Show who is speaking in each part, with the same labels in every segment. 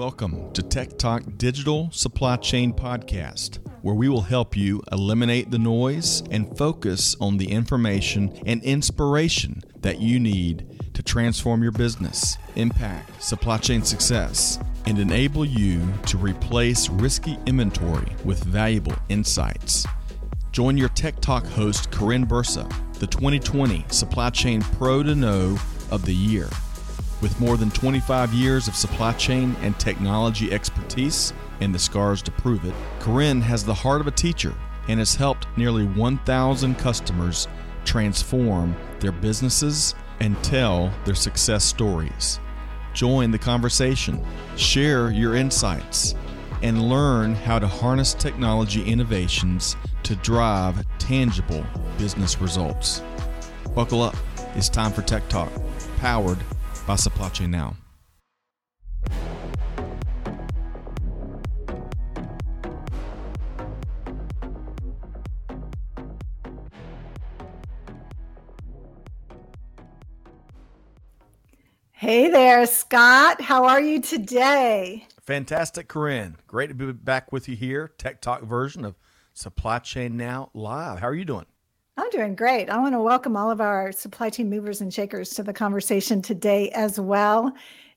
Speaker 1: Welcome to Tech Talk Digital Supply Chain Podcast, where we will help you eliminate the noise and focus on the information and inspiration that you need to transform your business, impact supply chain success, and enable you to replace risky inventory with valuable insights. Join your Tech Talk host, Karin Bursa, the 2020 Supply Chain Pro to Know of the Year. With more than 25 years of supply chain and technology expertise and the scars to prove it, Karin has the heart of a teacher and has helped nearly 1,000 customers transform their businesses and tell their success stories. Join the conversation, share your insights, and learn how to harness technology innovations to drive tangible business results. Buckle up. It's time for Tech Talk, powered by Supply Chain Now.
Speaker 2: Hey there, Scott. How are you today?
Speaker 1: Fantastic, Karin. Great to be back with you here. Tech Talk version of Supply Chain Now Live. How are you doing?
Speaker 2: I'm doing great. I want to welcome all of our supply chain movers and shakers to the conversation today as well.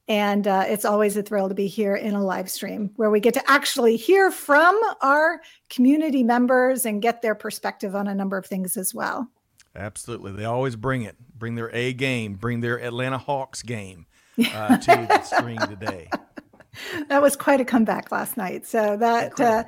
Speaker 2: And uh, it's always a thrill to be here in a live stream where we get to actually hear from our community members and get their perspective on a number of things as well.
Speaker 1: Absolutely. They always bring it, bring their A game, bring their Atlanta Hawks game uh, to the screen today.
Speaker 2: that was quite a comeback last night. So that uh,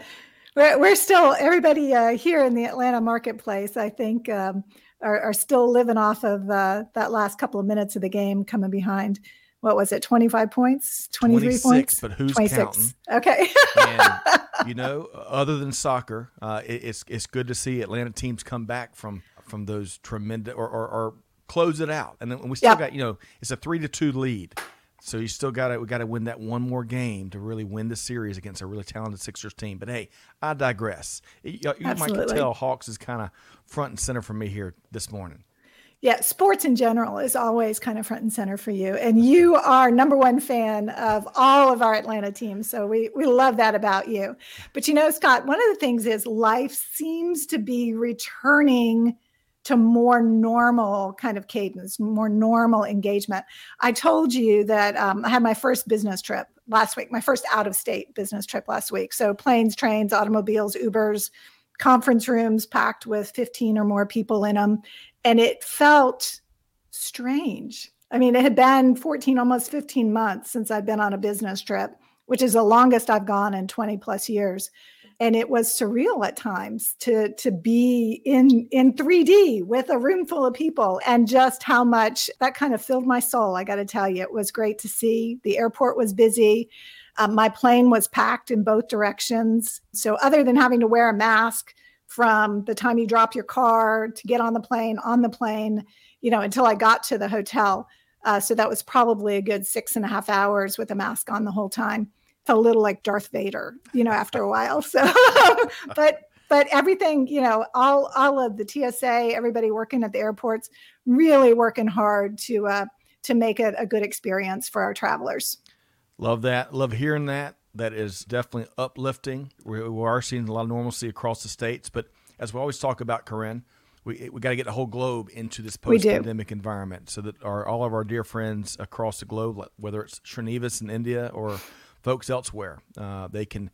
Speaker 2: we're, we're still everybody uh, here in the Atlanta marketplace. I think um, are, are, still living off of uh, that last couple of minutes of the game, coming behind. What was it? Twenty five points, twenty three points.
Speaker 1: But who's 26. counting?
Speaker 2: Okay.
Speaker 1: and, you know, other than soccer, uh, it, it's it's good to see Atlanta teams come back from from those tremendous or, or, or close it out, and then we still yep. got you know it's a three to two lead. So you still got to we got to win that one more game to really win the series against a really talented Sixers team. But hey, I digress. You, you might tell Hawks is kind of front and center for me here this morning.
Speaker 2: Yeah, sports in general is always kind of front and center for you. And you are number one fan of all of our Atlanta teams. So we, we love that about you. But you know, Scott, one of the things is life seems to be returning to more normal kind of cadence, more normal engagement. I told you that um, I had my first business trip last week, my first out of state business trip last week. So planes, trains, automobiles, Ubers, conference rooms packed with 15 or more people in them. And it felt strange. I mean, it had been 14, almost 15 months since I'd been on a business trip, which is the longest I've gone in 20 plus years and it was surreal at times to to be in in 3D with a room full of people and just how much that kind of filled my soul. I got to tell you, it was great to see. The airport was busy. Um, my plane was packed in both directions. So other than having to wear a mask from the time you drop your car to get on the plane, on the plane, you know, until I got to the hotel. Uh, so that was probably a good six and a half hours with a mask on the whole time a little like Darth Vader, you know, after a while. So, but but everything, you know, all all of the TSA, everybody working at the airports, really working hard to uh, to make it a good experience for our travelers.
Speaker 1: Love that. Love hearing that. That is definitely uplifting. We, we are seeing a lot of normalcy across the states, but as we always talk about, Karin, we we got to get the whole globe into this post-pandemic environment, so that our all of our dear friends across the globe, whether it's Srinivas in India or folks elsewhere. Uh, they can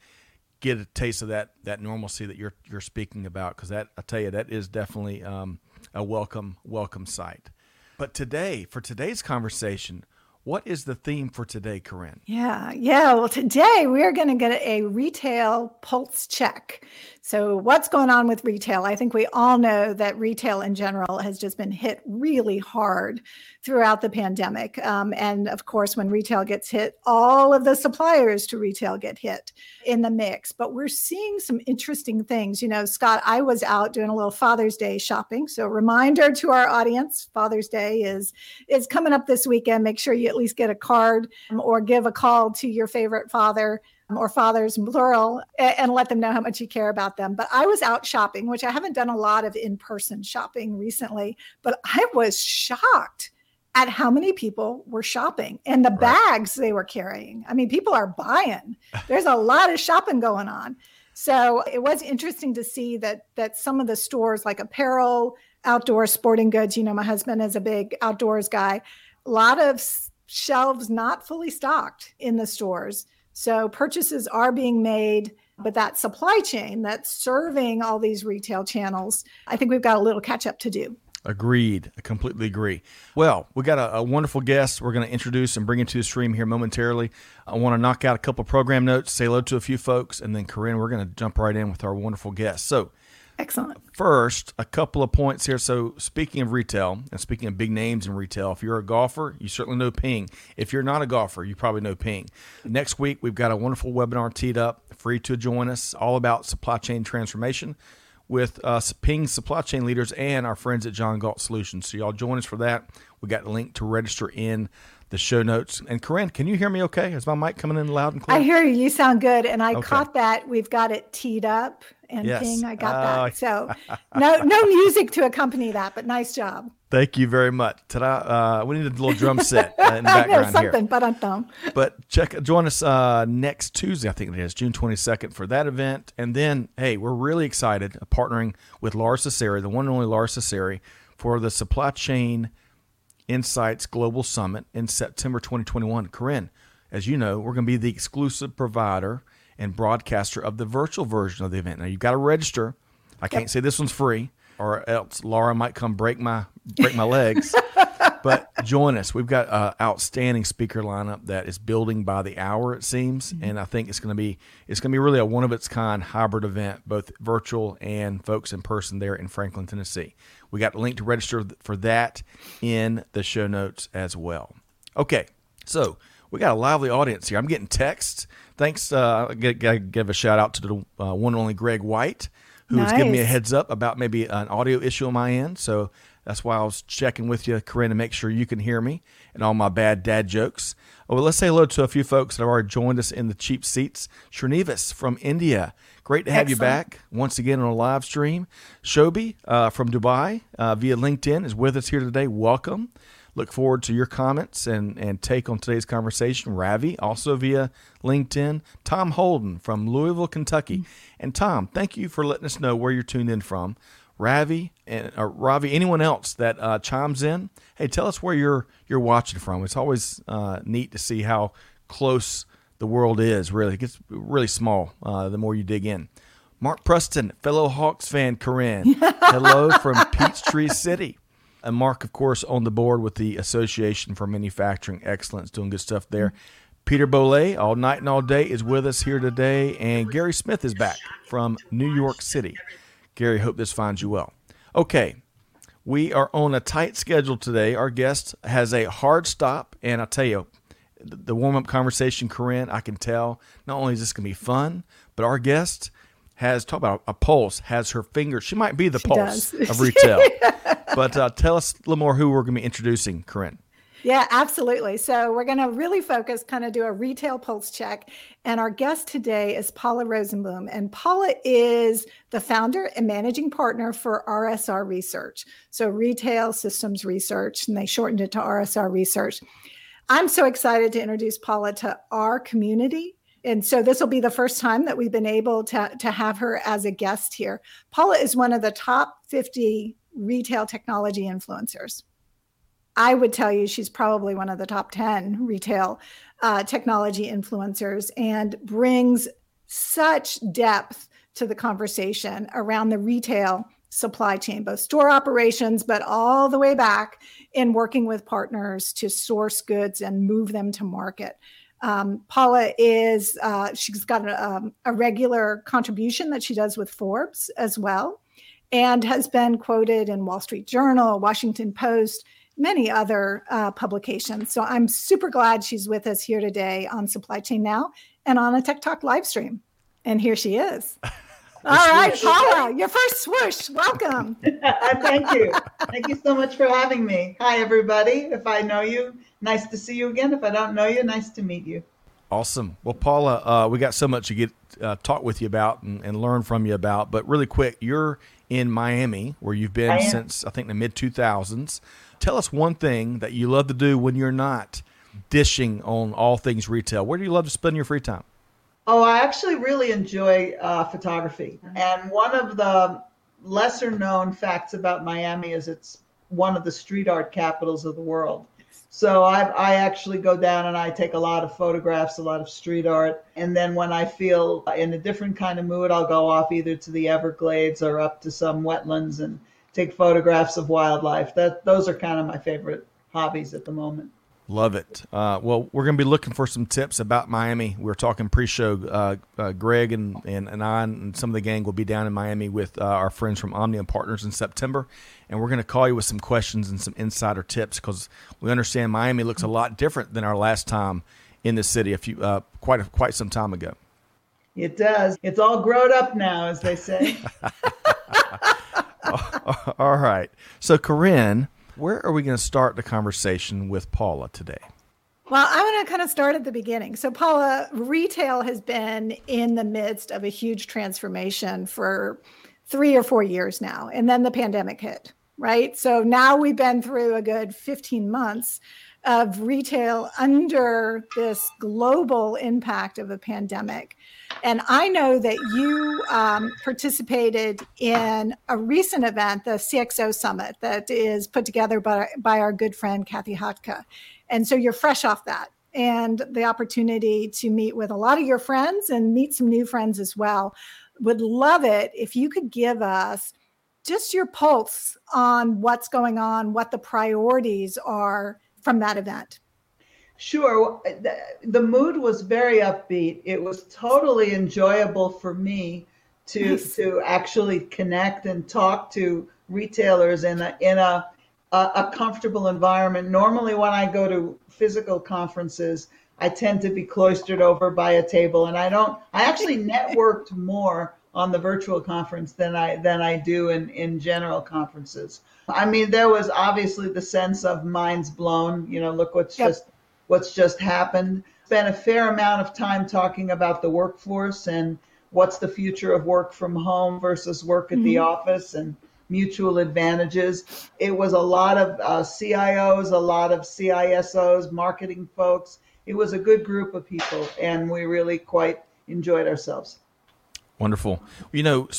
Speaker 1: get a taste of that that normalcy that you're you're speaking about because that I tell you that is definitely um, a welcome welcome sight. But today, for today's conversation, what is the theme for today, Karin?
Speaker 2: Yeah, yeah. Well, today we are going to get a retail pulse check. So, what's going on with retail? I think we all know that retail in general has just been hit really hard throughout the pandemic. Um, and of course, when retail gets hit, all of the suppliers to retail get hit in the mix. But we're seeing some interesting things. You know, Scott, I was out doing a little Father's Day shopping. So, reminder to our audience Father's Day is, is coming up this weekend. Make sure you at least get a card um, or give a call to your favorite father um, or fathers plural and let them know how much you care about them. But I was out shopping, which I haven't done a lot of in person shopping recently, but I was shocked at how many people were shopping and the right. bags they were carrying. I mean, people are buying. There's a lot of shopping going on. So it was interesting to see that that some of the stores like apparel, outdoor sporting goods, you know, my husband is a big outdoors guy, a lot of shelves not fully stocked in the stores. So purchases are being made, but that supply chain that's serving all these retail channels, I think we've got a little catch up to do.
Speaker 1: Agreed. I completely agree. Well, we got a, a wonderful guest we're going to introduce and bring into the stream here momentarily. I want to knock out a couple program notes, say hello to a few folks, and then Karin, we're going to jump right in with our wonderful guest. So,
Speaker 2: Excellent.
Speaker 1: First, a couple of points here. So, speaking of retail and speaking of big names in retail, if you're a golfer, you certainly know Ping. If you're not a golfer, you probably know Ping. Next week, we've got a wonderful webinar teed up, free to join us, all about supply chain transformation with uh, Ping supply chain leaders and our friends at John Galt Solutions. So, y'all join us for that. We got a link to register in the show notes. And Karin, can you hear me okay? Is my mic coming in loud and clear?
Speaker 2: I hear you. You sound good. And I okay. caught that. We've got it teed up and yes. Ping. I got uh, that. So no no music to accompany that, but nice job.
Speaker 1: Thank you very much. Ta-da. Uh, we need a little drum set uh, in the background
Speaker 2: something,
Speaker 1: here.
Speaker 2: But,
Speaker 1: but check join us uh, next Tuesday, I think it is, June 22nd for that event. And then, hey, we're really excited partnering with Lora Cecere, the one and only Lora Cecere, for the supply chain Insights Global Summit in September 2021. Karin, as you know, we're going to be the exclusive provider and broadcaster of the virtual version of the event. Now you've got to register. I can't say this one's free, or else Lora might come break my break my legs. but join us. We've got an outstanding speaker lineup that is building by the hour. It seems, mm-hmm. and I think it's going to be it's going to be really a one of its kind hybrid event, both virtual and folks in person there in Franklin, Tennessee. We got a link to register for that in the show notes as well. Okay, so we got a lively audience here. I'm getting texts. Thanks. Uh, I give a shout out to the uh, one and only Greg White, who nice. was giving me a heads up about maybe an audio issue on my end. So that's why I was checking with you, Karin, to make sure you can hear me and all my bad dad jokes. Oh, well, let's say hello to a few folks that have already joined us in the cheap seats. Srinivas from India. Great to have Excellent. you back once again on a live stream. Shobi uh, from Dubai uh, via LinkedIn is with us here today. Welcome. Look forward to your comments and, and take on today's conversation. Ravi, also via LinkedIn. Tom Holden from Louisville, Kentucky. Mm-hmm. And Tom, thank you for letting us know where you're tuned in from. Ravi and uh, Ravi, anyone else that uh, chimes in, hey, tell us where you're you're watching from. It's always uh, neat to see how close the world is. Really, it gets really small uh, the more you dig in. Mark Preston, fellow Hawks fan, Karin, hello from Peachtree City. And Mark, of course, on the board with the Association for Manufacturing Excellence, doing good stuff there. Peter Bolle, all night and all day, is with us here today, and Gary Smith is back from New York City. Gary, hope this finds you well. Okay, we are on a tight schedule today. Our guest has a hard stop, and I tell you, the warm up conversation, Karin, I can tell not only is this going to be fun, but our guest has talk about a pulse, has her finger. She might be the she pulse does. of retail. but uh, tell us a little more who we're going to be introducing, Karin.
Speaker 2: Yeah, absolutely. So we're going to really focus, kind of do a retail pulse check. And our guest today is Paula Rosenblum. And Paula is the founder and managing partner for RSR Research. So Retail Systems Research, and they shortened it to RSR Research. I'm so excited to introduce Paula to our community. And so this will be the first time that we've been able to, to have her as a guest here. Paula is one of the top 50 retail technology influencers. I would tell you she's probably one of the top 10 retail uh, technology influencers and brings such depth to the conversation around the retail supply chain, both store operations, but all the way back in working with partners to source goods and move them to market. Um, Paula is, uh, she's got a, um, a regular contribution that she does with Forbes as well, and has been quoted in Wall Street Journal, Washington Post, many other uh, publications. So I'm super glad she's with us here today on Supply Chain Now and on a Tech Talk live stream. And here she is. All right, Paula, your first swoosh. Welcome.
Speaker 3: Thank you. Thank you so much for having me. Hi, everybody. If I know you, nice to see you again. If I don't know you, nice to meet you.
Speaker 1: Awesome. Well, Paula, uh, we got so much to get uh, talk with you about and, and, learn from you about. But really quick, you're in Miami, where you've been I since I think the mid 2000s. Tell us one thing that you love to do when you're not dishing on all things retail. Where do you love to spend your free time?
Speaker 3: Oh, I actually really enjoy uh, photography. And one of the lesser known facts about Miami is it's one of the street art capitals of the world. So I, I actually go down and I take a lot of photographs, a lot of street art. And then when I feel in a different kind of mood, I'll go off either to the Everglades or up to some wetlands and take photographs of wildlife. That those are kind of my favorite hobbies at the moment.
Speaker 1: Love it. Uh, well, we're going to be looking for some tips about Miami. We are talking pre-show. Uh, uh, Greg and, and, and I and some of the gang will be down in Miami with uh, our friends from OMNIA Partners in September, and we're going to call you with some questions and some insider tips because we understand Miami looks a lot different than our last time in the city a few uh, quite a, quite some time ago.
Speaker 3: It does. It's all grown up now, as they say.
Speaker 1: all right. So, Karin where are we going to start the conversation with Paula today?
Speaker 2: Well, I'm going to kind of start at the beginning. So, Paula, retail has been in the midst of a huge transformation for three or four years now. And then the pandemic hit, right? So now we've been through a good 15 months of retail under this global impact of a pandemic. And I know that you um, participated in a recent event, the CXO Summit, that is put together by, by our good friend Cathy Hotka. And so you're fresh off that and the opportunity to meet with a lot of your friends and meet some new friends as well. Would love it if you could give us just your pulse on what's going on, what the priorities are from that event.
Speaker 3: Sure. The, the mood was very upbeat. It was totally enjoyable for me to nice. to actually connect and talk to retailers in a in a, a a comfortable environment. Normally, when I go to physical conferences, I tend to be cloistered over by a table, and I don't. I actually networked more on the virtual conference than I than I do in in general conferences. I mean, there was obviously the sense of minds blown. You know, look what's yep. just what's just happened. Spent a fair amount of time talking about the workforce and what's the future of work from home versus work at mm-hmm. the office and mutual advantages. It was a lot of uh, CIOs, a lot of CISOs, marketing folks. It was a good group of people, and we really quite enjoyed ourselves.
Speaker 1: Wonderful. You know,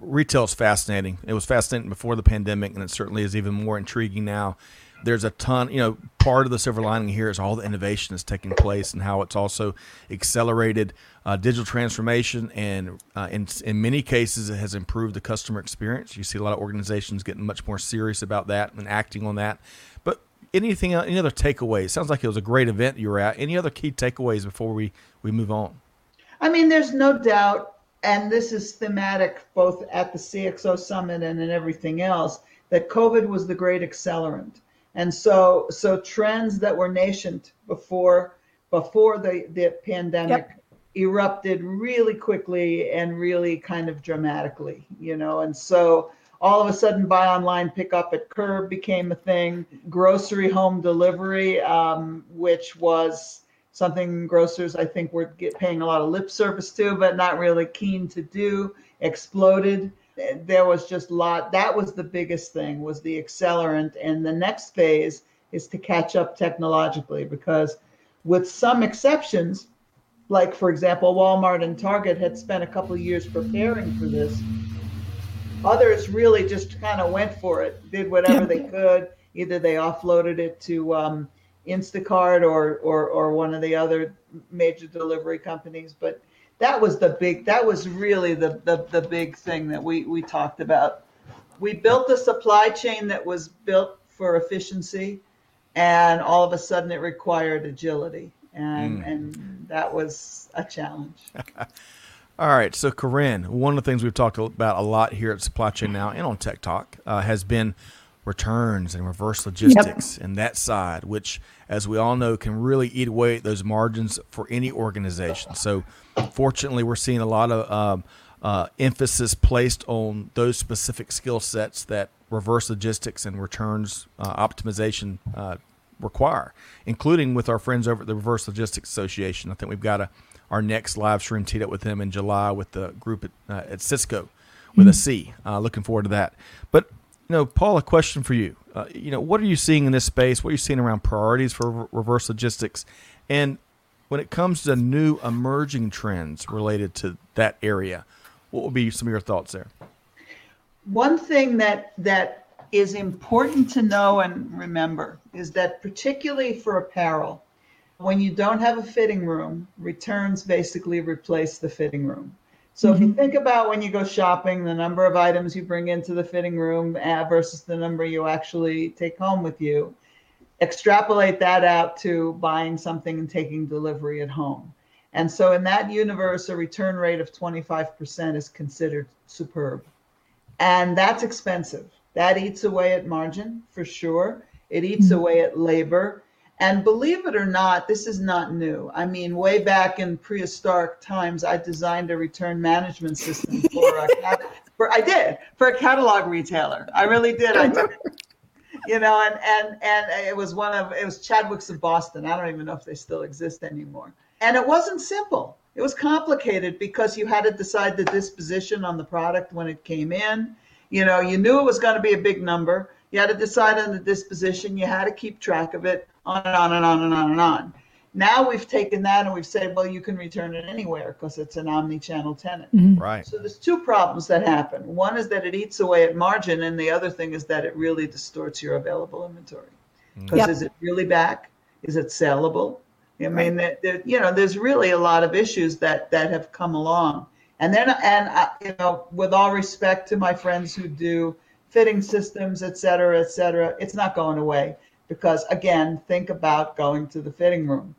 Speaker 1: retail is fascinating. It was fascinating before the pandemic, and it certainly is even more intriguing now there's a ton, you know, part of the silver lining here is all the innovation that's taking place and how it's also accelerated uh, digital transformation and uh, in, in many cases it has improved the customer experience. You see a lot of organizations getting much more serious about that and acting on that. But anything, any other takeaways? Sounds like it was a great event you were at. Any other key takeaways before we, we move on?
Speaker 3: I mean, there's no doubt, and this is thematic both at the CXO summit and in everything else, that COVID was the great accelerant and so, so trends that were nascent before before the, the pandemic yep. erupted really quickly and really kind of dramatically, you know. And so all of a sudden, buy online, pick up at curb became a thing. Grocery home delivery, um, which was something grocers I think were get, paying a lot of lip service to, but not really keen to do, exploded. There was just a lot that was the biggest thing was the accelerant. And the next phase is to catch up technologically because with some exceptions like for example walmart and target had spent a couple of years preparing for this. Others really just kind of went for it did whatever they could. Either they offloaded it to um, instacart or, or or one of the other major delivery companies but that was the big that was really the, the the big thing that we we talked about we built a supply chain that was built for efficiency and all of a sudden it required agility and mm. and that was a challenge
Speaker 1: all right so karin one of the things we've talked about a lot here at supply chain now and on tech talk uh, has been returns and reverse logistics yep. and that side which as we all know can really eat away at those margins for any organization so Fortunately, we're seeing a lot of um, uh, emphasis placed on those specific skill sets that reverse logistics and returns uh, optimization uh, require, including with our friends over at the Reverse Logistics Association. I think we've got a our next live stream teed up with them in July with the group at, uh, at Cisco with mm-hmm. a C. Uh, looking forward to that. But you know, Paul, a question for you. Uh, you know, what are you seeing in this space? What are you seeing around priorities for re- reverse logistics? And when it comes to new emerging trends related to that area, what would be some of your thoughts there?
Speaker 3: One thing that that is important to know and remember is that particularly for apparel, when you don't have a fitting room, returns basically replace the fitting room. So mm-hmm. if you mm-hmm. think about when you go shopping, the number of items you bring into the fitting room uh, versus the number you actually take home with you, extrapolate that out to buying something and taking delivery at home. And so in that universe, a return rate of 25% is considered superb. And that's expensive. That eats away at margin for sure. It eats mm-hmm. away at labor. And believe it or not, this is not new. I mean, way back in prehistoric times, I designed a return management system for a for I did for a catalog retailer. I really did. I did. You know, and and and it was one of it was Chadwick's of Boston. I don't even know if they still exist anymore. And it wasn't simple. It was complicated because you had to decide the disposition on the product when it came in. You know, you knew it was going to be a big number. You had to decide on the disposition. You had to keep track of it on and on and on and on and on. Now we've taken that and we've said, well, you can return it anywhere because it's an omni-channel tenant.
Speaker 1: Mm-hmm. Right.
Speaker 3: So there's two problems that happen. One is that it eats away at margin, and the other thing is that it really distorts your available inventory. Because yep. is it really back? Is it sellable? I mean, right. there, you know, there's really a lot of issues that that have come along. And then, and uh, you know, with all respect to my friends who do fitting systems, et cetera, et cetera, it's not going away because again, think about going to the fitting room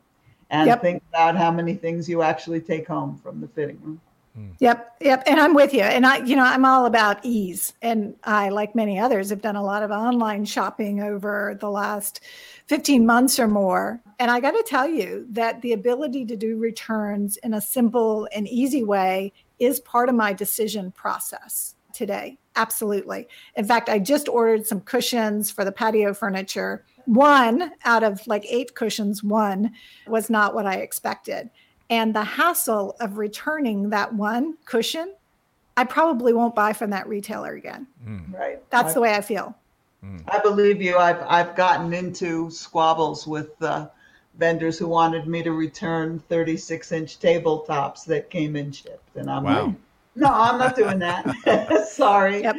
Speaker 3: and yep. think about how many things you actually take home from the fitting room.
Speaker 2: Hmm. Yep, yep, and I'm with you. And I, you know, I'm all about ease. And I, like many others, have done a lot of online shopping over the last 15 months or more. And I got to tell you that the ability to do returns in a simple and easy way is part of my decision process today. Absolutely. In fact, I just ordered some cushions for the patio furniture one out of like eight cushions, one was not what I expected. And the hassle of returning that one cushion, I probably won't buy from that retailer again.
Speaker 3: Mm. Right.
Speaker 2: That's I, the way I feel.
Speaker 3: Mm. I believe you. I've I've gotten into squabbles with uh, vendors who wanted me to return 36 inch tabletops that came in shipped, and I'm wow. like, no, I'm not doing that. Sorry. Yep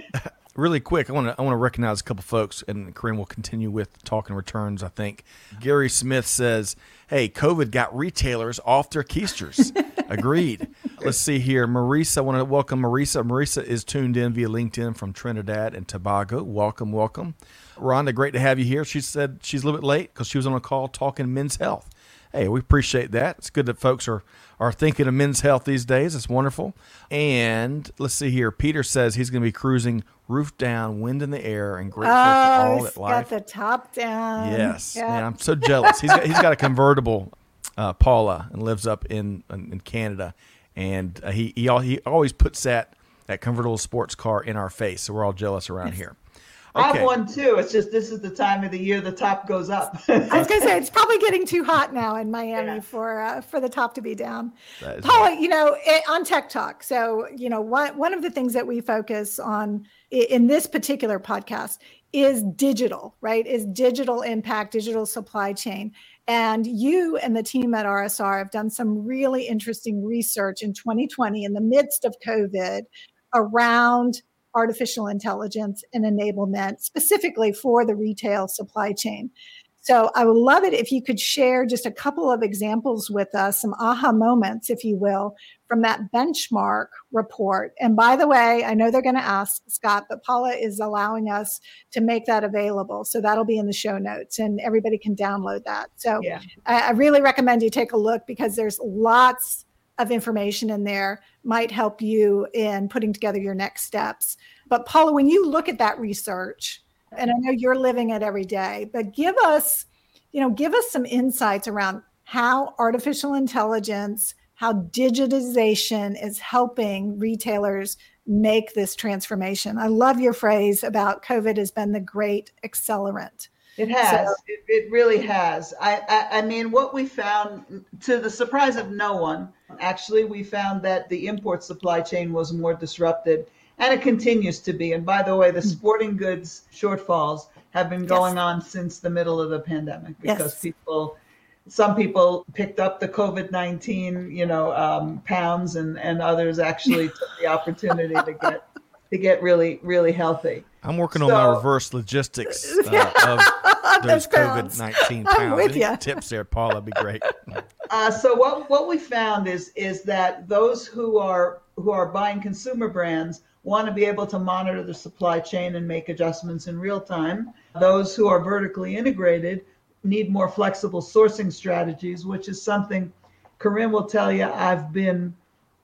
Speaker 1: really quick, I want to I want to recognize a couple folks, and Karin will continue with talking returns. I think Gary Smith says, "Hey, COVID got retailers off their keisters." Agreed. Let's see here, Marisa. I want to welcome Marisa. Marisa is tuned in via LinkedIn from Trinidad and Tobago. Welcome, welcome, Rhonda. Great to have you here. She said she's a little bit late because she was on a call talking men's health. Hey, we appreciate that. It's good that folks are are thinking of men's health these days. It's wonderful. And let's see here. Peter says he's going to be cruising roof down, wind in the air, and grateful oh, for all that life.
Speaker 2: He's got the top down.
Speaker 1: Yes, man, I'm so jealous. He's got, he's got a convertible uh, Paula and lives up in in, Canada, and uh, he he he always puts that that convertible sports car in our face. So we're all jealous around here.
Speaker 3: Okay. I have one too. It's just this is the time of the year the top goes up.
Speaker 2: I was going to say it's probably getting too hot now in Miami yeah. for uh, for the top to be down. Paula, right. you know, it, on Tech Talk. So you know, one one of the things that we focus on in this particular podcast is digital, right? Is digital impact, digital supply chain. And you and the team at RSR have done some really interesting research in 2020 in the midst of COVID around artificial intelligence and enablement specifically for the retail supply chain. So I would love it if you could share just a couple of examples with us, some aha moments, if you will, from that benchmark report. And by the way, I know they're going to ask Scott, but Paula is allowing us to make that available. So that'll be in the show notes and everybody can download that. So yeah. I, I really recommend you take a look because there's lots of information in there might help you in putting together your next steps. But Paula, when you look at that research, and I know you're living it every day, but give us, you know, give us some insights around how artificial intelligence, how digitization is helping retailers make this transformation. I love your phrase about COVID has been the great accelerant.
Speaker 3: It has. So, it, it, really has. I, I, I mean, what we found, to the surprise of no one, actually, we found that the import supply chain was more disrupted, and it continues to be. And by the way, the hmm. sporting goods shortfalls have been going yes. on since the middle of the pandemic because yes. people some people picked up the COVID nineteen, you know, um, pounds, and and others actually took the opportunity to get to get really really healthy.
Speaker 1: I'm working so, on my reverse logistics uh, of those COVID nineteen pounds. with Any you. tips there, Paul? That'd be great.
Speaker 3: Uh, so what what we found is is that those who are who are buying consumer brands want to be able to monitor the supply chain and make adjustments in real time. Those who are vertically integrated need more flexible sourcing strategies, which is something Karin will tell you I've been,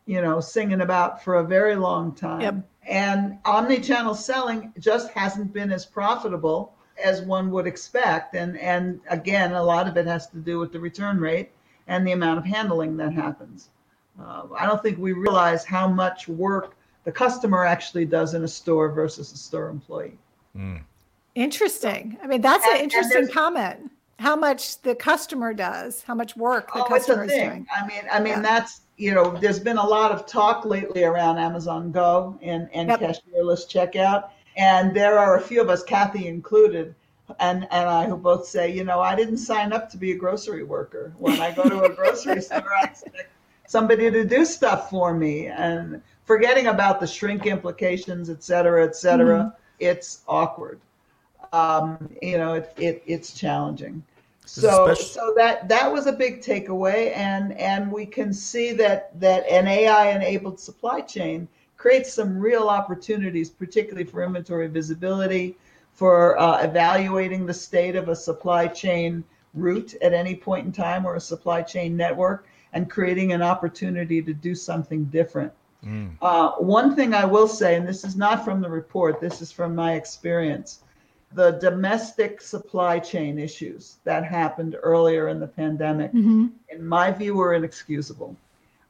Speaker 3: you know, singing about for a very long time. Yep. And omni-channel selling just hasn't been as profitable as one would expect. And and again, a lot of it has to do with the return rate and the amount of handling that happens. Uh, I don't think we realize how much work the customer actually does in a store versus a store employee. Mm.
Speaker 2: Interesting. I mean, that's and, an interesting comment how much the customer does, how much work the oh, customer is doing.
Speaker 3: I mean, I mean yeah. that's you know, there's been a lot of talk lately around Amazon Go and and yep. cashierless checkout, and there are a few of us, Cathy included, and and I who both say, you know, I didn't sign up to be a grocery worker. When I go to a grocery store, I expect somebody to do stuff for me, and forgetting about the shrink implications, et cetera, et cetera. Mm-hmm. It's awkward um, you know, it, it, it's challenging. So, so that that was a big takeaway, and and we can see that that an AI-enabled supply chain creates some real opportunities, particularly for inventory visibility, for uh, evaluating the state of a supply chain route at any point in time or a supply chain network, and creating an opportunity to do something different. Mm. Uh, one thing I will say, and this is not from the report, this is from my experience the domestic supply chain issues that happened earlier in the pandemic, mm-hmm. in my view, were inexcusable.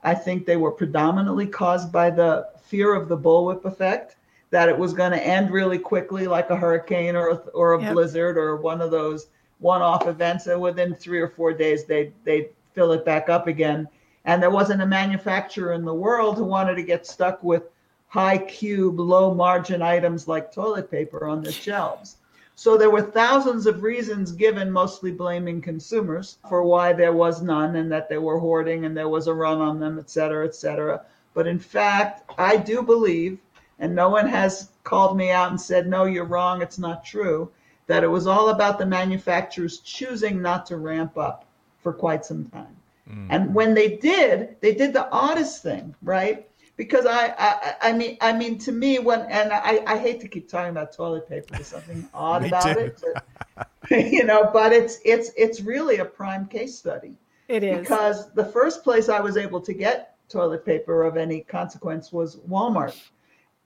Speaker 3: I think they were predominantly caused by the fear of the bullwhip effect, that it was going to end really quickly, like a hurricane or a, or a yep. blizzard or one of those one-off events, and within three or four days they they fill it back up again. And there wasn't a manufacturer in the world who wanted to get stuck with high cube, low margin items like toilet paper on the shelves. So there were thousands of reasons given, mostly blaming consumers for why there was none and that they were hoarding and there was a run on them, et cetera, et cetera. But in fact, I do believe, and no one has called me out and said, no, you're wrong, it's not true, that it was all about the manufacturers choosing not to ramp up for quite some time. Mm. And when they did, they did the oddest thing, right? Because I, I, I mean I mean to me when and I, I hate to keep talking about toilet paper there's something odd about too. it but, you know but it's it's it's really a prime case study.
Speaker 2: It is.
Speaker 3: Because the first place I was able to get toilet paper of any consequence was Walmart.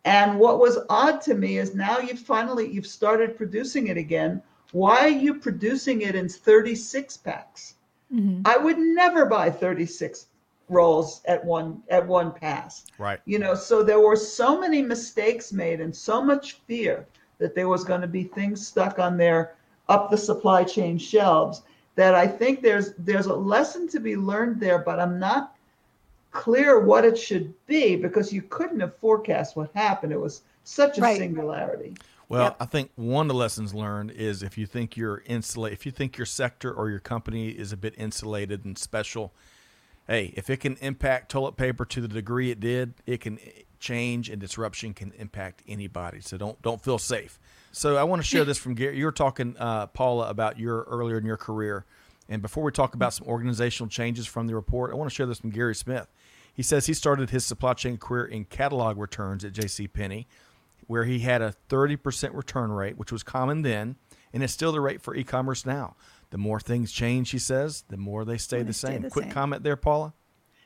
Speaker 3: And what was odd to me is now you've finally you've started producing it again. Why are you producing it in 36 packs? Mm-hmm. I would never buy 36 rolls at one at one pass.
Speaker 1: Right.
Speaker 3: You know, so there were so many mistakes made and so much fear that there was going to be things stuck on their up the supply chain shelves that I think there's there's a lesson to be learned there, but I'm not clear what it should be because you couldn't have forecast what happened. It was such a right. singularity.
Speaker 1: Well, yep. I think one of the lessons learned is if you think you're insulated, if you think your sector or your company is a bit insulated and special, hey, if it can impact toilet paper to the degree it did, it can change and disruption can impact anybody. So don't don't feel safe. So I want to share this from Gary. You were talking, uh, Paula, about your earlier in your career, and before we talk about some organizational changes from the report, I want to share this from Gary Smith. He says he started his supply chain career in catalog returns at J.C. Penney, where he had a 30% return rate, which was common then, and it's still the rate for e-commerce now the more things change, he says, the more they stay, the, stay same. the Quick same. comment there, Paula.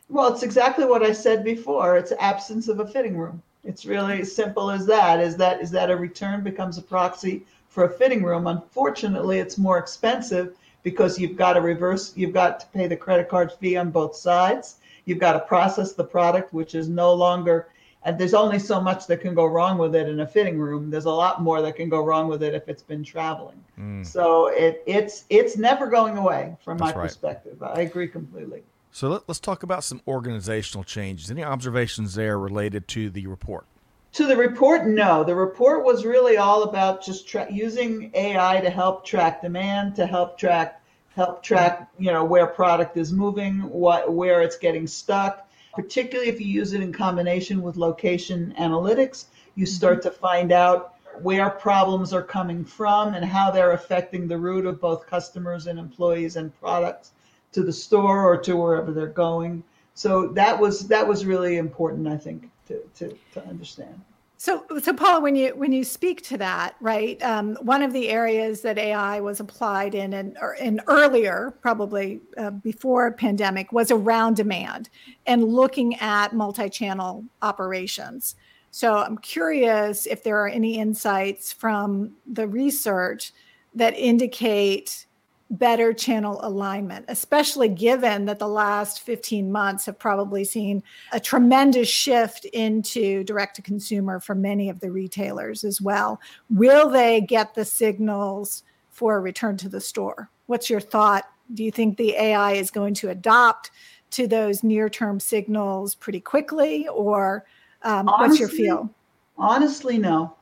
Speaker 3: Well, it's exactly what I said before. It's absence of a fitting room. It's really as simple as that. Is that is that a return becomes a proxy for a fitting room? Unfortunately, it's more expensive because you've got to reverse. You've got to pay the credit card fee on both sides. You've got to process the product, which is no longer and there's only so much that can go wrong with it in a fitting room. There's a lot more that can go wrong with it if it's been traveling. Mm. So it, it's it's never going away from That's my right. perspective. I agree completely.
Speaker 1: So let, us talk about some organizational changes. Any observations there related to the report?
Speaker 3: To the report, no. The report was really all about just tra- using AI to help track demand, to help track help track you know where product is moving, what where it's getting stuck particularly if you use it in combination with location analytics. You mm-hmm. start to find out where problems are coming from and how they're affecting the route of both customers and employees and products to the store or to wherever they're going. So that was that was really important, I think, to, to, to understand.
Speaker 2: So, so Paula, when you when you speak to that, right? Um, one of the areas that AI was applied in and in earlier, probably uh, before pandemic, was around demand and looking at multi-channel operations. So, I'm curious if there are any insights from the research that indicate better channel alignment, especially given that the last 15 months have probably seen a tremendous shift into direct to consumer for many of the retailers as well. Will they get the signals for a return to the store? What's your thought? Do you think the AI is going to adopt to those near term signals pretty quickly, or um, honestly, what's your feel?
Speaker 3: Honestly, no.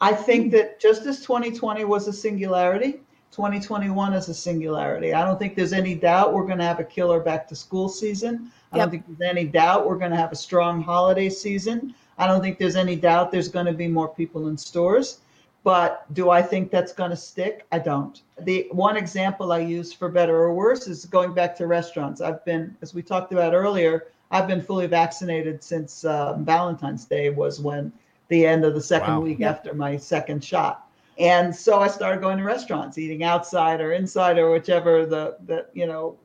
Speaker 3: I think that just as 2020 was a singularity, 2021 is a singularity. I don't think there's any doubt we're going to have a killer back to school season. I yep. don't think there's any doubt we're going to have a strong holiday season. I don't think there's any doubt there's going to be more people in stores. But do I think that's going to stick? I don't. The one example I use for better or worse is going back to restaurants. I've been, as we talked about earlier, I've been fully vaccinated since uh, Valentine's Day was when the end of the second wow. week after my second shot. And so I started going to restaurants, eating outside or inside or whichever the, the you know,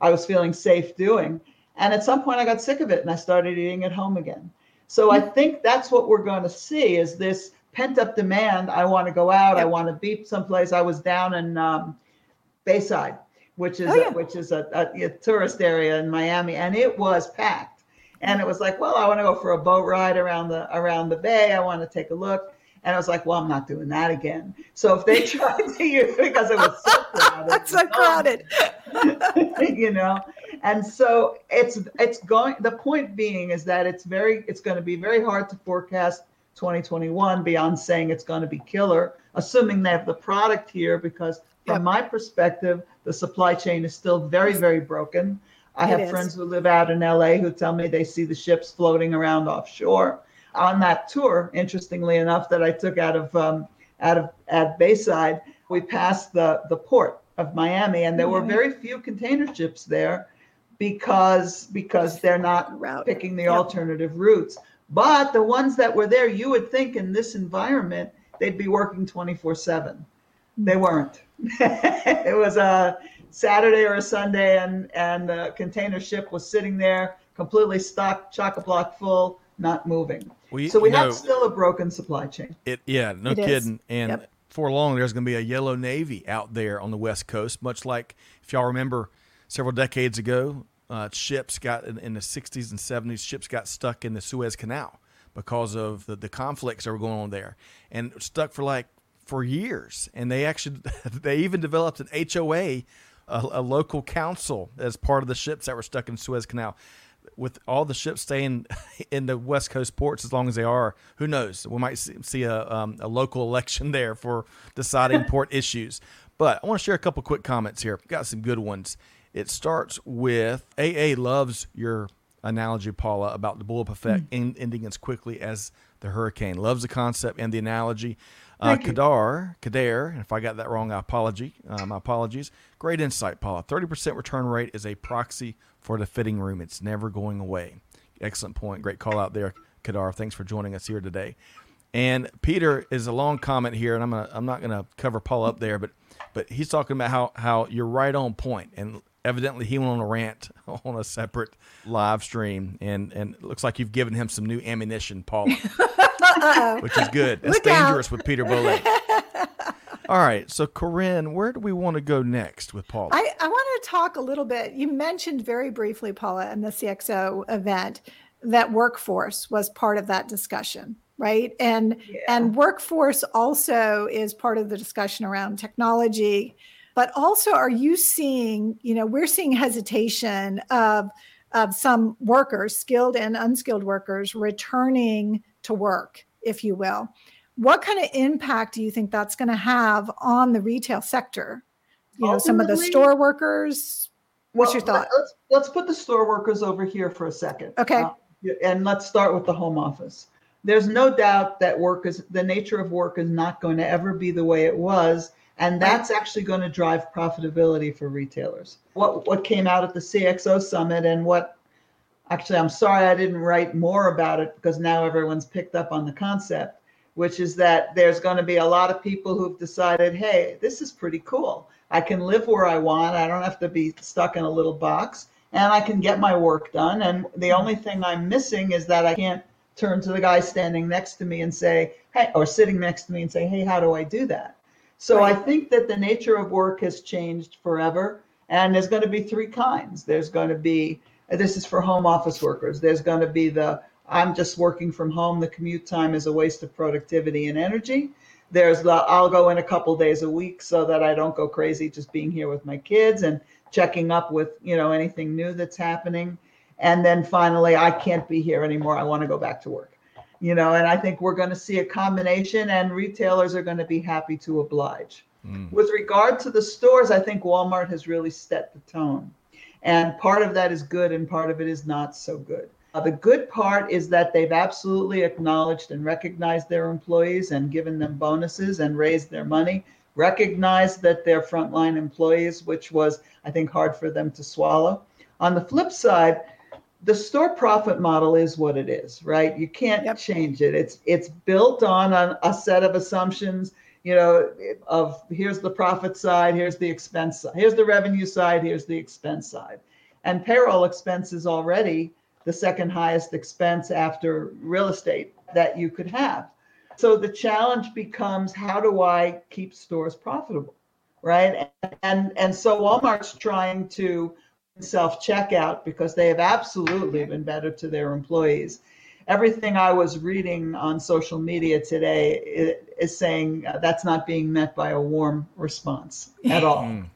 Speaker 3: I was feeling safe doing. And at some point I got sick of it and I started eating at home again. So I think that's what we're going to see is this pent up demand. I want to go out. Yep. I want to be someplace. I was down in um, Bayside, which is oh, yeah. a, which is a, a, a tourist area in Miami, and it was packed. And it was like, well, I want to go for a boat ride around the around the bay. I want to take a look. And I was like, well, I'm not doing that again. So if they tried to use because it was so crowded,
Speaker 2: so crowded,
Speaker 3: you know. And so it's it's going. The point being is that it's very it's going to be very hard to forecast 2021 beyond saying it's going to be killer, assuming they have the product here. Because from yep. my perspective, the supply chain is still very very broken. I it have is. friends who live out in LA who tell me they see the ships floating around offshore on that tour, interestingly enough, that I took out of um, out of at Bayside, we passed the the port of Miami, and there were mm-hmm. very few container ships there because because they're not Route. picking the yep. alternative routes. But the ones that were there, you would think in this environment they'd be working 24 seven. They mm. weren't. it was a Saturday or a Sunday, and and the container ship was sitting there completely stocked, chock a block full, not moving. We, so we have still a broken supply chain.
Speaker 1: It yeah, no it kidding. Is. And yep. for long, there's going to be a yellow navy out there on the west coast, much like if y'all remember several decades ago, uh, ships got in, in, the 60s and 70s, ships got stuck in the Suez Canal because of the, the conflicts that were going on there, and stuck for like for years. And they actually they even developed an HOA, a, a local council, as part of the ships that were stuck in Suez Canal with all the ships staying in the West Coast ports as long as they are, who knows? We might see a, um, a local election there for deciding port issues. But I want to share a couple quick comments here. Got some good ones. It starts with AA loves your analogy, Paula, about the bullwhip effect mm. ending as quickly as the hurricane. Loves the concept and the analogy. Uh, Kadar, Kader, if I got that wrong, I apology. Uh, my apologies. Great insight, Paula. 30% return rate is a proxy for the fitting room. It's never going away. Excellent point. Great call out there, Kadar. Thanks for joining us here today. And Peter is a long comment here, and I'm gonna, I'm not going to cover Paul up there, but but he's talking about how how you're right on point, and evidently he went on a rant on a separate live stream, and and it looks like you've given him some new ammunition, Paula, which is good. It's dangerous out. with Peter Bolle. All right, so Karin, where do we want to go next with Paula?
Speaker 2: I, I want to talk a little bit. You mentioned very briefly, Paula, in the CXO event, that workforce was part of that discussion right and
Speaker 3: Yeah.
Speaker 2: and workforce also is part of the discussion around technology but also are you seeing you know we're seeing hesitation of of some workers skilled and unskilled workers returning to work if you will what kind of impact do you think that's going to have on the retail sector you know some of the store workers what's your
Speaker 3: Well,
Speaker 2: thought
Speaker 3: Let's, let's put the store workers over here for a second.
Speaker 2: Okay.
Speaker 3: Uh, and let's start with the home office. There's no doubt that work is the nature of work is not going to ever be the way it was. And that's actually going to drive profitability for retailers. What what came out at the CXO summit and what actually I'm sorry I didn't write more about it because now everyone's picked up on the concept, which is that there's going to be a lot of people who've decided, hey, this is pretty cool. I can live where I want. I don't have to be stuck in a little box and I can get my work done. And the only thing I'm missing is that I can't turn to the guy standing next to me and say, hey, or sitting next to me and say, hey, how do I do that? So I think that the nature of work has changed forever. And there's going to be three kinds. There's going to be, this is for home office workers, there's going to be the, I'm just working from home, the commute time is a waste of productivity and energy. There's the, I'll go in a couple days a week so that I don't go crazy just being here with my kids and checking up with, you know, anything new that's happening. And then finally, I can't be here anymore. I want to go back to work. You know, and I think we're going to see a combination, and retailers are going to be happy to oblige.
Speaker 1: Mm.
Speaker 3: With regard to the stores, I think Walmart has really set the tone. And part of that is good, and part of it is not so good. Uh, the good part is that they've absolutely acknowledged and recognized their employees and given them bonuses and raised their money, recognized that they're frontline employees, which was, I think, hard for them to swallow. On the flip side, the store profit model is what it is, right? You can't
Speaker 2: Yep.
Speaker 3: change it. It's it's built on a, a set of assumptions, you know, of here's the profit side, here's the expense here's the revenue side, here's the expense side. And payroll expense is already the second highest expense after real estate that you could have. So the challenge becomes how do I keep stores profitable, right? And and, and so Walmart's trying to self checkout because they have absolutely been better to their employees. Everything I was reading on social media today is saying uh, that's not being met by a warm response at all.
Speaker 1: Mm.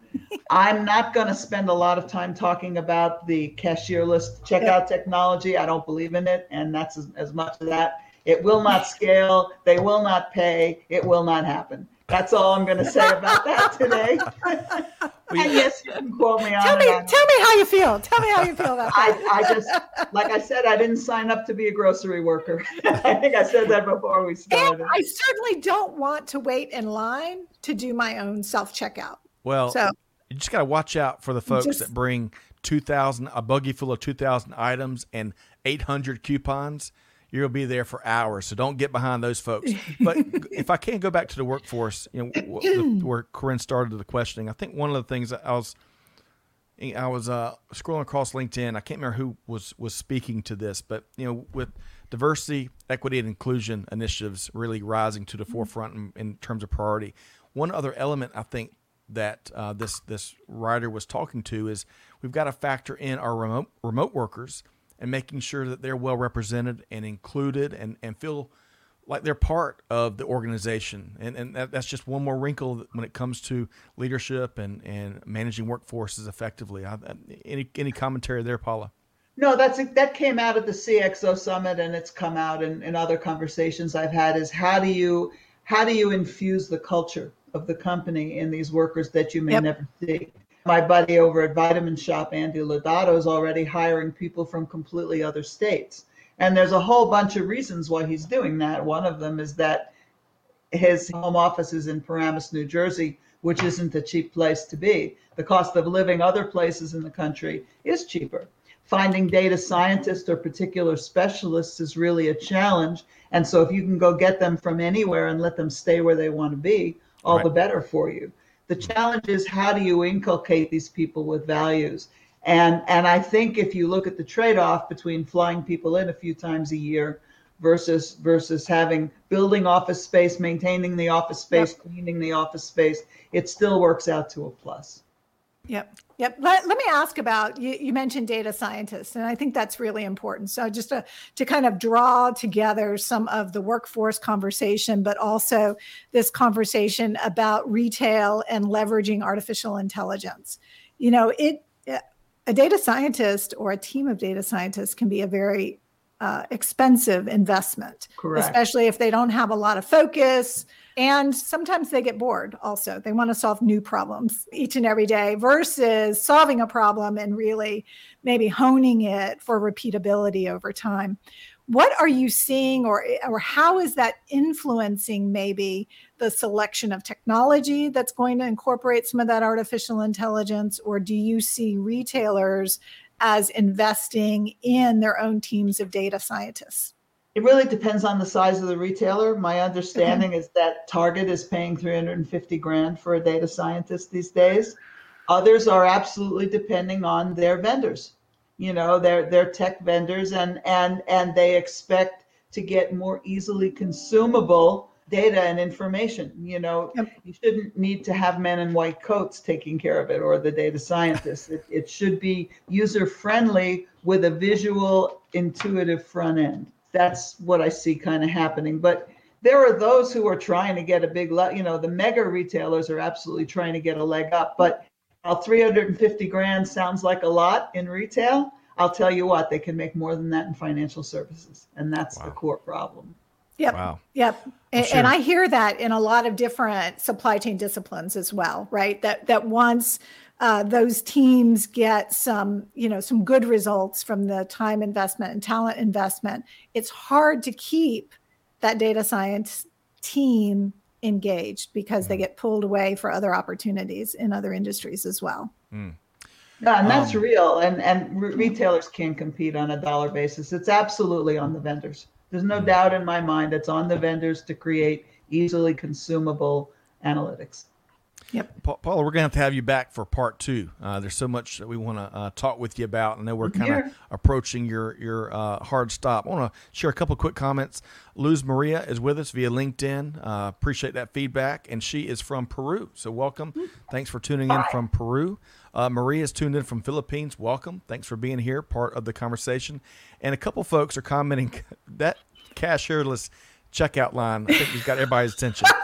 Speaker 3: I'm not going to spend a lot of time talking about the cashierless checkout technology. I don't believe in it, and that's as, as much of that. It will not scale. They will not pay. It will not happen. That's all I'm going to say about that today. and yes, you can quote me on
Speaker 2: tell
Speaker 3: it.
Speaker 2: me
Speaker 3: on-
Speaker 2: tell me how you feel tell me how you feel about that
Speaker 3: I, I just, like I said, I didn't sign up to be a grocery worker. I think I said that before we started. And.
Speaker 2: I certainly don't want to wait in line to do my own self checkout.
Speaker 1: Well,
Speaker 2: So
Speaker 1: you just got to watch out for the folks
Speaker 2: Just-
Speaker 1: that bring 2,000, a buggy full of 2,000 items and 800 coupons. To be there for hours. So don't get behind those folks. But if I can go back to the workforce, you know, where Karin started the questioning, I think one of the things that I was, I was uh, scrolling across LinkedIn. I can't remember who was was speaking to this, but you know, with diversity, equity, and inclusion initiatives really rising to the forefront in, in terms of priority. One other element I think that uh, this this writer was talking to is we've got to factor in our remote remote workers and making sure that they're well represented and included and, and feel like they're part of the organization. And, and that, that's just one more wrinkle when it comes to leadership and, and managing workforces effectively. I, any, any commentary there, Paula?
Speaker 3: No, that's that came out at the CXO summit, and it's come out in, in other conversations I've had. Is how do you how do you infuse the culture of the company in these workers that you may
Speaker 2: Yep.
Speaker 3: never see? My buddy over at Vitamin Shoppe, Andy Lodato, is already hiring people from completely other states, and there's a whole bunch of reasons why he's doing that. One of them is that his home office is in Paramus, New Jersey, which isn't a cheap place to be. The cost of living other places in the country is cheaper. Finding data scientists or particular specialists is really a challenge. And so if you can go get them from anywhere and let them stay where they want to be, all the better for you. The challenge is how do you inculcate these people with values? And and I think if you look at the trade-off between flying people in a few times a year versus versus having building office space, maintaining the office space, cleaning the office space, it still works out to a plus.
Speaker 2: Yep. Yep. Let, let me ask about you, you mentioned data scientists, and I think that's really important. So, just to, to kind of draw together some of the workforce conversation, but also this conversation about retail and leveraging artificial intelligence. You know, it a data scientist or a team of data scientists can be a very uh, expensive investment,
Speaker 3: Correct.
Speaker 2: especially if they don't have a lot of focus. And sometimes they get bored also. They want to solve new problems each and every day versus solving a problem and really maybe honing it for repeatability over time. What are you seeing, or, or how is that influencing maybe the selection of technology that's going to incorporate some of that artificial intelligence? Or do you see retailers as investing in their own teams of data scientists?
Speaker 3: It really depends on the size of the retailer. My understanding okay. is that Target is paying 350 grand for a data scientist these days. Others are absolutely depending on their vendors. You know, their their tech vendors and and and they expect to get more easily consumable data and information. You know, yep. you shouldn't need to have men in white coats taking care of it or the data scientists. it, it should be user friendly with a visual, intuitive front end that's what I see kind of happening. But there are those who are trying to get a big, you know, the mega retailers are absolutely trying to get a leg up. But while 350 grand sounds like a lot in retail, I'll tell you what, they can make more than that in financial services. And that's wow. the core problem.
Speaker 2: Yep. Wow. Yep. And, sure. and, I hear that in a lot of different supply chain disciplines as well, right? That that once uh, those teams get some, you know, some good results from the time investment and talent investment, it's hard to keep that data science team engaged because mm. they get pulled away for other opportunities in other industries as well.
Speaker 3: Mm. Yeah, and that's um, real. And and re- retailers can't compete on a dollar basis. It's absolutely on the vendors. There's no mm. doubt in my mind it's on the vendors to create easily consumable analytics.
Speaker 1: Yep. Pa- Paula, we're going to have to have you back for part two. Uh, there's so much that we want to uh, talk with you about. I know we're kind of approaching your your uh, hard stop. I want to share a couple quick comments. Luz Maria is with us via LinkedIn. Uh, appreciate that feedback, and she is from Peru. So welcome. Mm. Thanks for tuning in from Peru. Uh, Maria is tuned in from Philippines. Welcome. Thanks for being here, part of the conversation. And a couple folks are commenting that cashierless checkout line. I think we've got everybody's attention.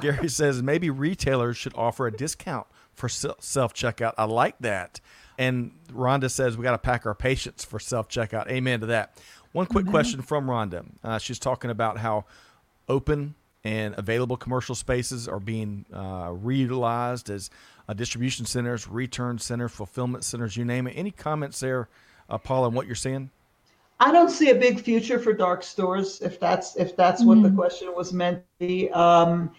Speaker 1: Gary says maybe retailers should offer a discount for self checkout. I like that. And Rhonda says we got to pack our patience for self checkout. Amen to that. One quick mm-hmm. question from Rhonda. Uh, she's talking about how open and available commercial spaces are being uh, reutilized as uh, distribution centers, return centers, fulfillment centers, you name it. Any comments there, uh, Paul, on what you're seeing?
Speaker 3: I don't see a big future for dark stores if that's if that's mm-hmm. what the mm-hmm. question was meant to be. Um,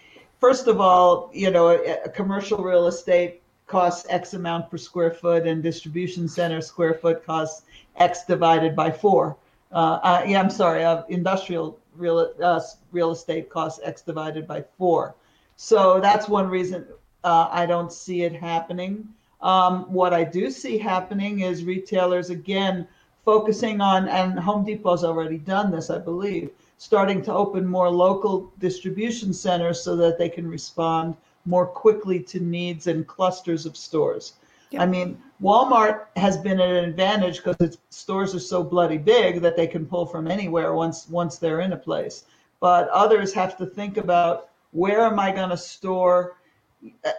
Speaker 3: first of all, you know, a, a commercial real estate costs X amount per square foot, and distribution center square foot costs X divided by four. Uh, yeah, I'm sorry, uh, industrial real uh, real estate costs X divided by four. So that's one reason uh, I don't see it happening. Um, what I do see happening is retailers again focusing on, and Home Depot's already done this, I believe, starting to open more local distribution centers so that they can respond more quickly to needs and clusters of stores. I mean, Walmart has been at an advantage because its stores are so bloody big that they can pull from anywhere once once they're in a place. But others have to think about where am I going to store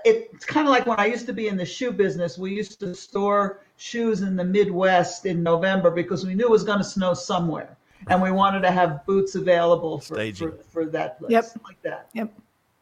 Speaker 3: it's kind of like when I used to be in the shoe business. We used to store shoes in the Midwest in November because we knew it was going to snow somewhere and we wanted to have boots available for, for, for, that place,
Speaker 2: yep.
Speaker 3: like that.
Speaker 2: Yep.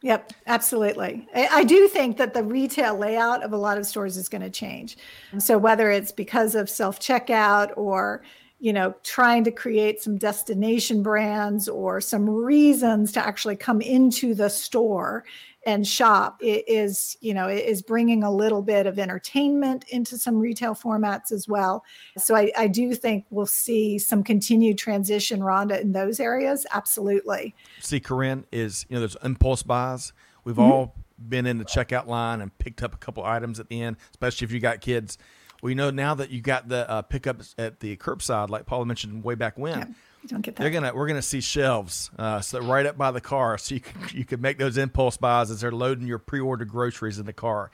Speaker 2: Yep, absolutely. I, I, do think that the retail layout of a lot of stores is going to change. So whether it's because of self checkout or you know trying to create some destination brands or some reasons to actually come into the store and shop. Is you know is bringing a little bit of entertainment into some retail formats as well. So I, I do think we'll see some continued transition rhonda in those areas. Absolutely.
Speaker 1: See karin is you know there's impulse buys. We've mm-hmm. all been in the checkout line and picked up a couple items at the end especially if you got kids we know now that you got the uh, pickups at the curbside like paula mentioned way back when
Speaker 2: yeah don't get that.
Speaker 1: They're gonna we're gonna see shelves, uh, so right up by the car, so you can you can make those impulse buys as they're loading your pre-ordered groceries in the car.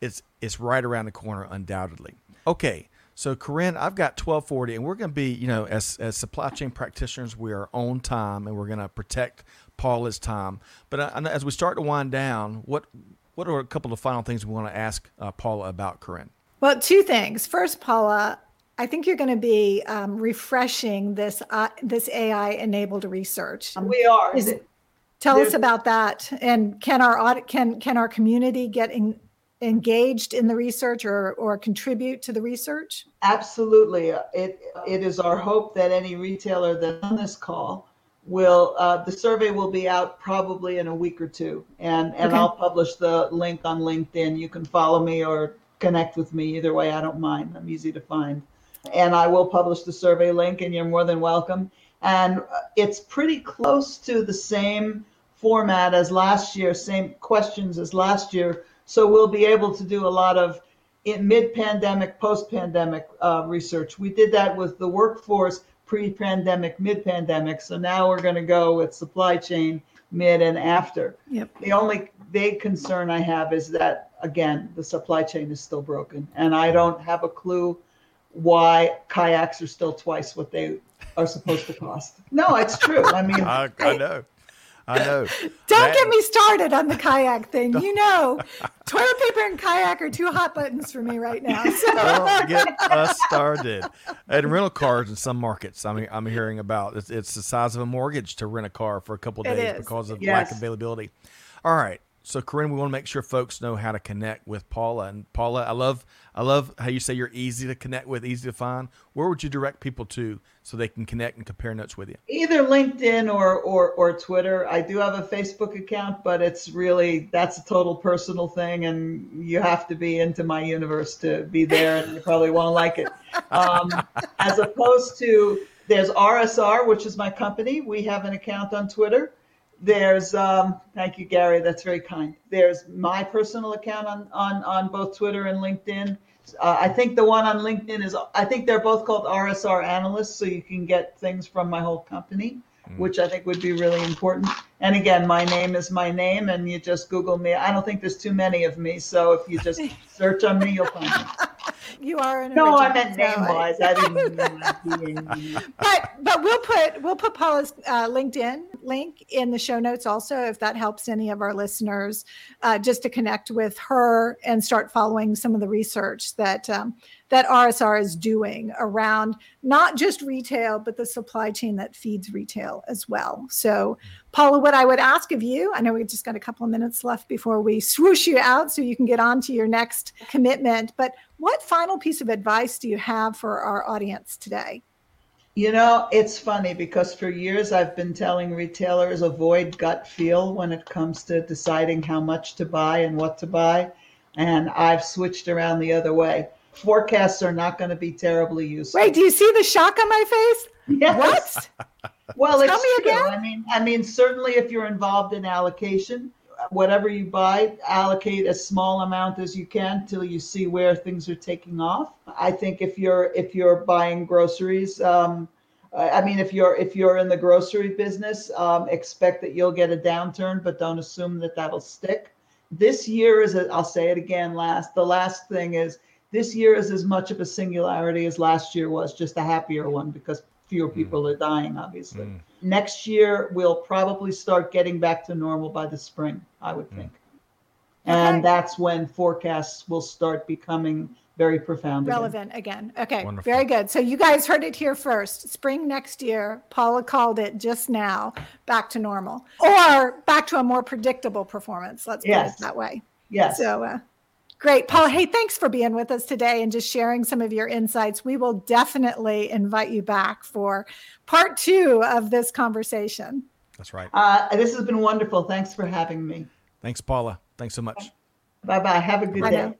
Speaker 1: it's it's right around the corner, undoubtedly. Okay, so Karin, I've got twelve forty, and we're going to be, you know, as as supply chain practitioners, we are on time, and we're going to protect Paula's time. But uh, as we start to wind down, what what are a couple of final things we want to ask uh, Paula about Karin?
Speaker 2: Well, two things. First, Paula, I think you're going to be um, refreshing this uh, this AI enabled research.
Speaker 3: We are.
Speaker 2: Is, tell There's, us about that, and can our audit can can our community get in, engaged in the research or or contribute to the research?
Speaker 3: Absolutely. It it is our hope that any retailer that's on this call will uh, the survey will be out probably in a week or two, and and okay. I'll publish the link on LinkedIn. You can follow me or connect with me either way. I don't mind. I'm easy to find, and I will publish the survey link, and you're more than welcome. And it's pretty close to the same format as last year, same questions as last year. So we'll be able to do a lot of mid-pandemic, post-pandemic uh, research. We did that with the workforce pre-pandemic, mid-pandemic. So now we're going to go with supply chain mid and after.
Speaker 2: Yep.
Speaker 3: The only big concern I have is that again, the supply chain is still broken, and I don't have a clue why kayaks are still twice what they are supposed to cost. No, it's true. I mean,
Speaker 1: I, I know. I know.
Speaker 2: Don't that, get me started on the kayak thing. You know, toilet paper and kayak are two hot buttons for me right now. So.
Speaker 1: Don't get us started. And rental cars in some markets, I mean, I'm hearing about it's, it's the size of a mortgage to rent a car for a couple of days because of yes. lack of availability. All right. So Karin, we want to make sure folks know how to connect with Paula. And Paula, I love I love how you say you're easy to connect with, easy to find. Where would you direct people to so they can connect and compare notes with you?
Speaker 3: Either LinkedIn or or or Twitter. I do have a Facebook account, but it's really that's a total personal thing, and you have to be into my universe to be there, and you probably won't like it. Um, as opposed to there's RSR, which is my company. We have an account on Twitter there's um, thank you, Gary. That's very kind. There's my personal account on on on both Twitter and LinkedIn. Uh, I think the one on LinkedIn is I think they're both called RSR analysts, so you can get things from my whole company, mm. which I think would be really important. And again, my name is my name, and you just Google me. I don't think there's too many of me, so if you just search on me, you'll find me
Speaker 2: you are an
Speaker 3: no. I meant name wise. I didn't.
Speaker 2: but but we'll put we'll put Paula's uh, LinkedIn link in the show notes also if that helps any of our listeners uh, just to connect with her and start following some of the research that um, that RSR is doing around not just retail, but the supply chain that feeds retail as well. So, Paula, what I would ask of you, I know we just got a couple of minutes left before we swoosh you out so you can get on to your next commitment, but what final piece of advice do you have for our audience today?
Speaker 3: You know, it's funny because for years I've been telling retailers avoid gut feel when it comes to deciding how much to buy and what to buy. And I've switched around the other way forecasts are not going to be terribly useful.
Speaker 2: Wait, do you see the shock on my face?
Speaker 3: Yes.
Speaker 2: What?
Speaker 3: well, Tell it's me true. again. I mean, I mean, certainly if you're involved in allocation, whatever you buy, allocate a small amount as you can till you see where things are taking off. I think if you're if you're buying groceries, um, I mean, if you're if you're in the grocery business, um, expect that you'll get a downturn, but don't assume that that'll stick. This year is, a, I'll say it again. Last, the last thing is this year is as much of a singularity as last year was, just a happier one because fewer mm. people are dying, obviously. Mm. Next year, we'll probably start getting back to normal by the spring, I would mm. think. Mm. And okay. that's when forecasts will start becoming very profound.
Speaker 2: Relevant again. again. Okay, Wonderful. very good. So you guys heard it here first. Spring next year, Paula called it just now, back to normal or back to a more predictable performance. Let's yes. put it that way.
Speaker 3: Yes.
Speaker 2: So, uh, Great. Paul, hey, thanks for being with us today and just sharing some of your insights. We will definitely invite you back for part two of this conversation.
Speaker 1: That's right.
Speaker 3: Uh, this has been wonderful. Thanks for having me.
Speaker 1: Thanks, Paula. Thanks so much.
Speaker 3: Bye bye. Have a good Bye day. Now.